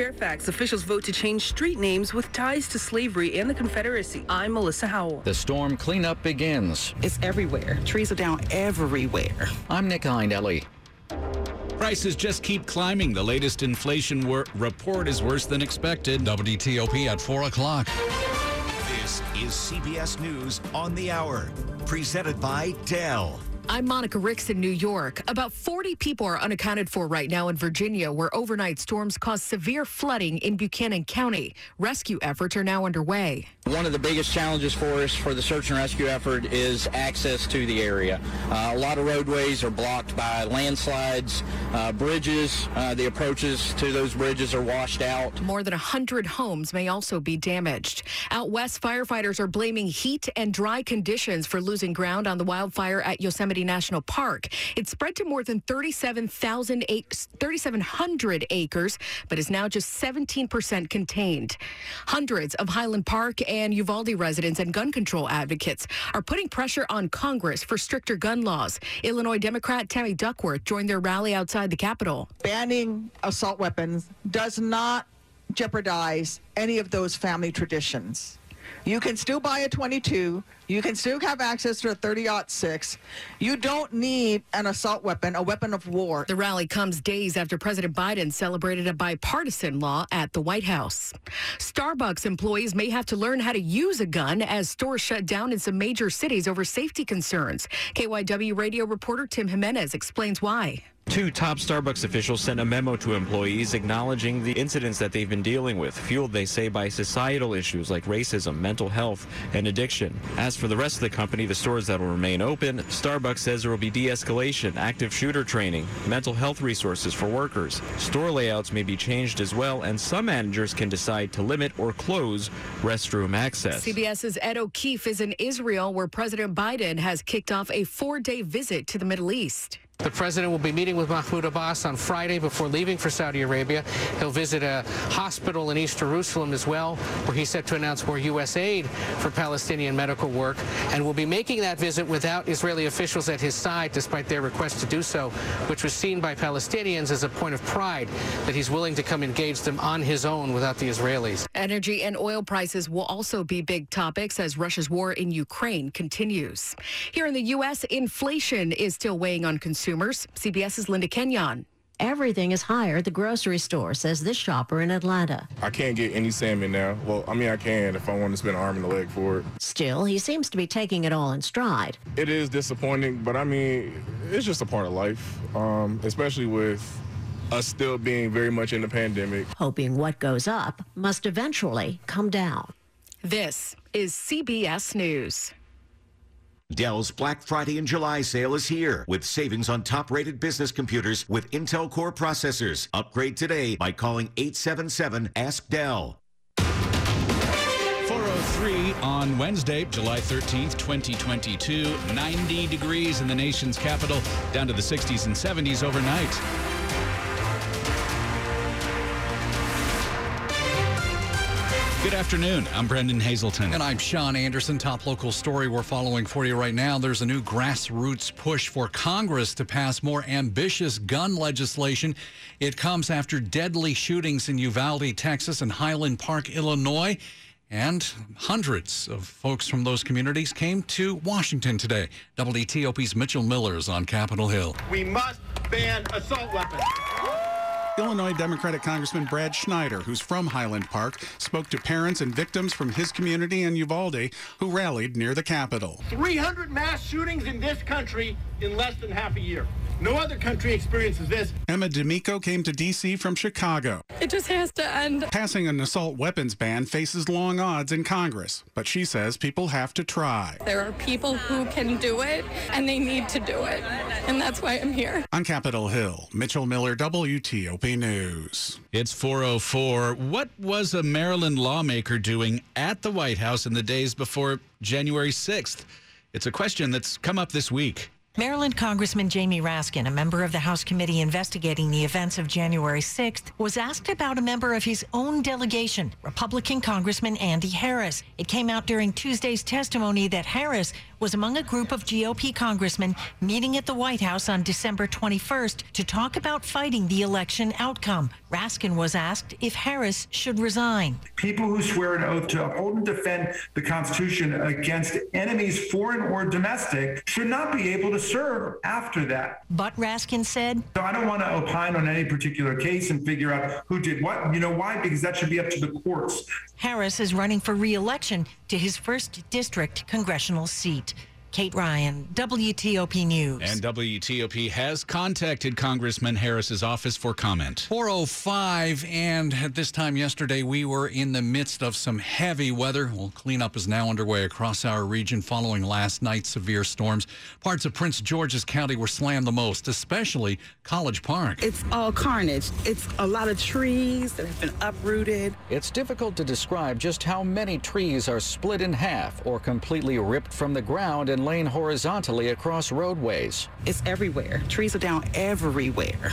Fairfax, officials vote to change street names with ties to slavery and the Confederacy. I'm Melissa Howell. The storm cleanup begins. It's everywhere. Trees are down everywhere. I'm Nick Iannelli. Prices just keep climbing. The latest inflation wor- report is worse than expected. WTOP at 4 o'clock. This is CBS News on the Hour, presented by Dell. I'm Monica Ricks in New York. About 40 people are unaccounted for right now in Virginia, where overnight storms caused severe flooding in Buchanan County. Rescue efforts are now underway. One of the biggest challenges for us for the search and rescue effort is access to the area. Uh, a lot of roadways are blocked by landslides, uh, bridges. Uh, the approaches to those bridges are washed out. More than 100 homes may also be damaged. Out west, firefighters are blaming heat and dry conditions for losing ground on the wildfire at Yosemite National Park. It spread to more than 37,000 3,700 acres, but is now just 17% contained. Hundreds of Highland Park and Uvalde residents and gun control advocates are putting pressure on Congress for stricter gun laws. Illinois Democrat Tammy Duckworth joined their rally outside the Capitol. Banning assault weapons does not jeopardize any of those family traditions. You can still buy a 22. You can still have access to a 30 6. You don't need an assault weapon, a weapon of war. The rally comes days after President Biden celebrated a bipartisan law at the White House. Starbucks employees may have to learn how to use a gun as stores shut down in some major cities over safety concerns. KYW radio reporter Tim Jimenez explains why. Two top Starbucks officials sent a memo to employees acknowledging the incidents that they've been dealing with, fueled, they say, by societal issues like racism, mental health, and addiction. As for the rest of the company, the stores that will remain open, Starbucks says there will be de escalation, active shooter training, mental health resources for workers. Store layouts may be changed as well, and some managers can decide to limit or close restroom access. CBS's Ed O'Keefe is in Israel, where President Biden has kicked off a four day visit to the Middle East. The president will be meeting with Mahmoud Abbas on Friday before leaving for Saudi Arabia. He'll visit a hospital in East Jerusalem as well, where he's set to announce more U.S. aid for Palestinian medical work, and will be making that visit without Israeli officials at his side, despite their request to do so, which was seen by Palestinians as a point of pride that he's willing to come engage them on his own without the Israelis. Energy and oil prices will also be big topics as Russia's war in Ukraine continues. Here in the U.S., inflation is still weighing on consumers consumers. CBS's Linda Kenyon. Everything is higher at the grocery store, says this shopper in Atlanta. I can't get any salmon now. Well, I mean, I can if I want to spend an arm and a leg for it. Still, he seems to be taking it all in stride. It is disappointing, but I mean, it's just a part of life, um, especially with us still being very much in the pandemic. Hoping what goes up must eventually come down. This is CBS News. Dell's Black Friday and July sale is here with savings on top-rated business computers with Intel Core processors. Upgrade today by calling 877 Ask Dell. 403 on Wednesday, July 13th, 2022. 90 degrees in the nation's capital, down to the 60s and 70s overnight. Good afternoon. I'm Brennan Haselton. And I'm Sean Anderson. Top local story we're following for you right now. There's a new grassroots push for Congress to pass more ambitious gun legislation. It comes after deadly shootings in Uvalde, Texas, and Highland Park, Illinois. And hundreds of folks from those communities came to Washington today. WTOP's Mitchell Miller is on Capitol Hill. We must ban assault weapons. Illinois Democratic Congressman Brad Schneider, who's from Highland Park, spoke to parents and victims from his community in Uvalde who rallied near the Capitol. 300 mass shootings in this country in less than half a year. No other country experiences this. Emma D'Amico came to D.C. from Chicago. It just has to end. Passing an assault weapons ban faces long odds in Congress, but she says people have to try. There are people who can do it, and they need to do it. And that's why I'm here. On Capitol Hill, Mitchell Miller, WTOP News. It's 404. What was a Maryland lawmaker doing at the White House in the days before January 6th? It's a question that's come up this week. Maryland Congressman Jamie Raskin, a member of the House committee investigating the events of January 6th, was asked about a member of his own delegation, Republican Congressman Andy Harris. It came out during Tuesday's testimony that Harris was among a group of GOP congressmen meeting at the White House on December 21st to talk about fighting the election outcome. Raskin was asked if Harris should resign. People who swear an oath to uphold and defend the Constitution against enemies, foreign or domestic, should not be able to serve after that. But Raskin said, So I don't want to opine on any particular case and figure out who did what. You know why? Because that should be up to the courts. Harris is running for re-election to his first district congressional seat. Kate Ryan, WTOP News. And WTOP has contacted Congressman Harris's office for comment. 405, and at this time yesterday, we were in the midst of some heavy weather. Well, cleanup is now underway across our region following last night's severe storms. Parts of Prince George's County were slammed the most, especially College Park. It's all carnage. It's a lot of trees that have been uprooted. It's difficult to describe just how many trees are split in half or completely ripped from the ground and laying horizontally across roadways. It's everywhere. Trees are down everywhere.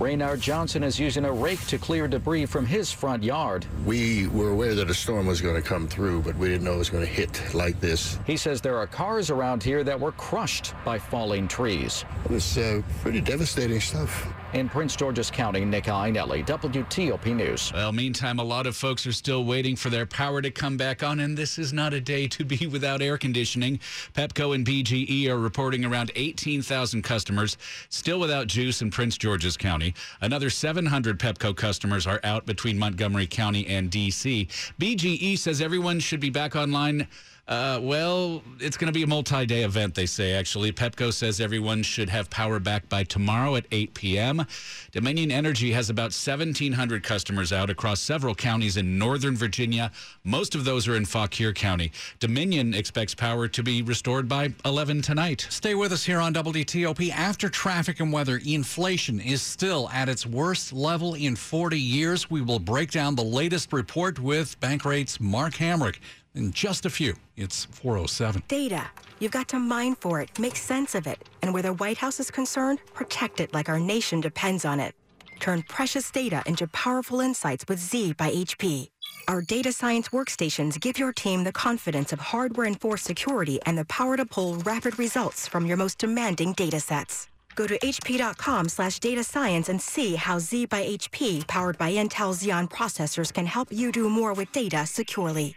Raynard Johnson is using a rake to clear debris from his front yard. We were aware that a storm was going to come through, but we didn't know it was going to hit like this. He says there are cars around here that were crushed by falling trees. It was uh, pretty devastating stuff. In Prince George's County, Nick Iannelli, WTOP News. Well, meantime, a lot of folks are still waiting for their power to come back on, and this is not a day to be without air conditioning. Pepco and BGE are reporting around 18,000 customers still without juice in Prince George's County. Another 700 Pepco customers are out between Montgomery County and D.C. BGE says everyone should be back online. Uh, well, it's going to be a multi day event, they say, actually. Pepco says everyone should have power back by tomorrow at 8 p.m. Dominion Energy has about 1,700 customers out across several counties in Northern Virginia. Most of those are in Fauquier County. Dominion expects power to be restored by 11 tonight. Stay with us here on WTOP. After traffic and weather, inflation is still at its worst level in 40 years. We will break down the latest report with Bankrate's Mark Hamrick in just a few. It's 407. Data. You've got to mine for it, make sense of it, and where the White House is concerned, protect it like our nation depends on it. Turn precious data into powerful insights with Z by HP. Our data science workstations give your team the confidence of hardware-enforced security and the power to pull rapid results from your most demanding data sets. Go to hp.com slash data science and see how Z by HP, powered by Intel Xeon processors, can help you do more with data securely.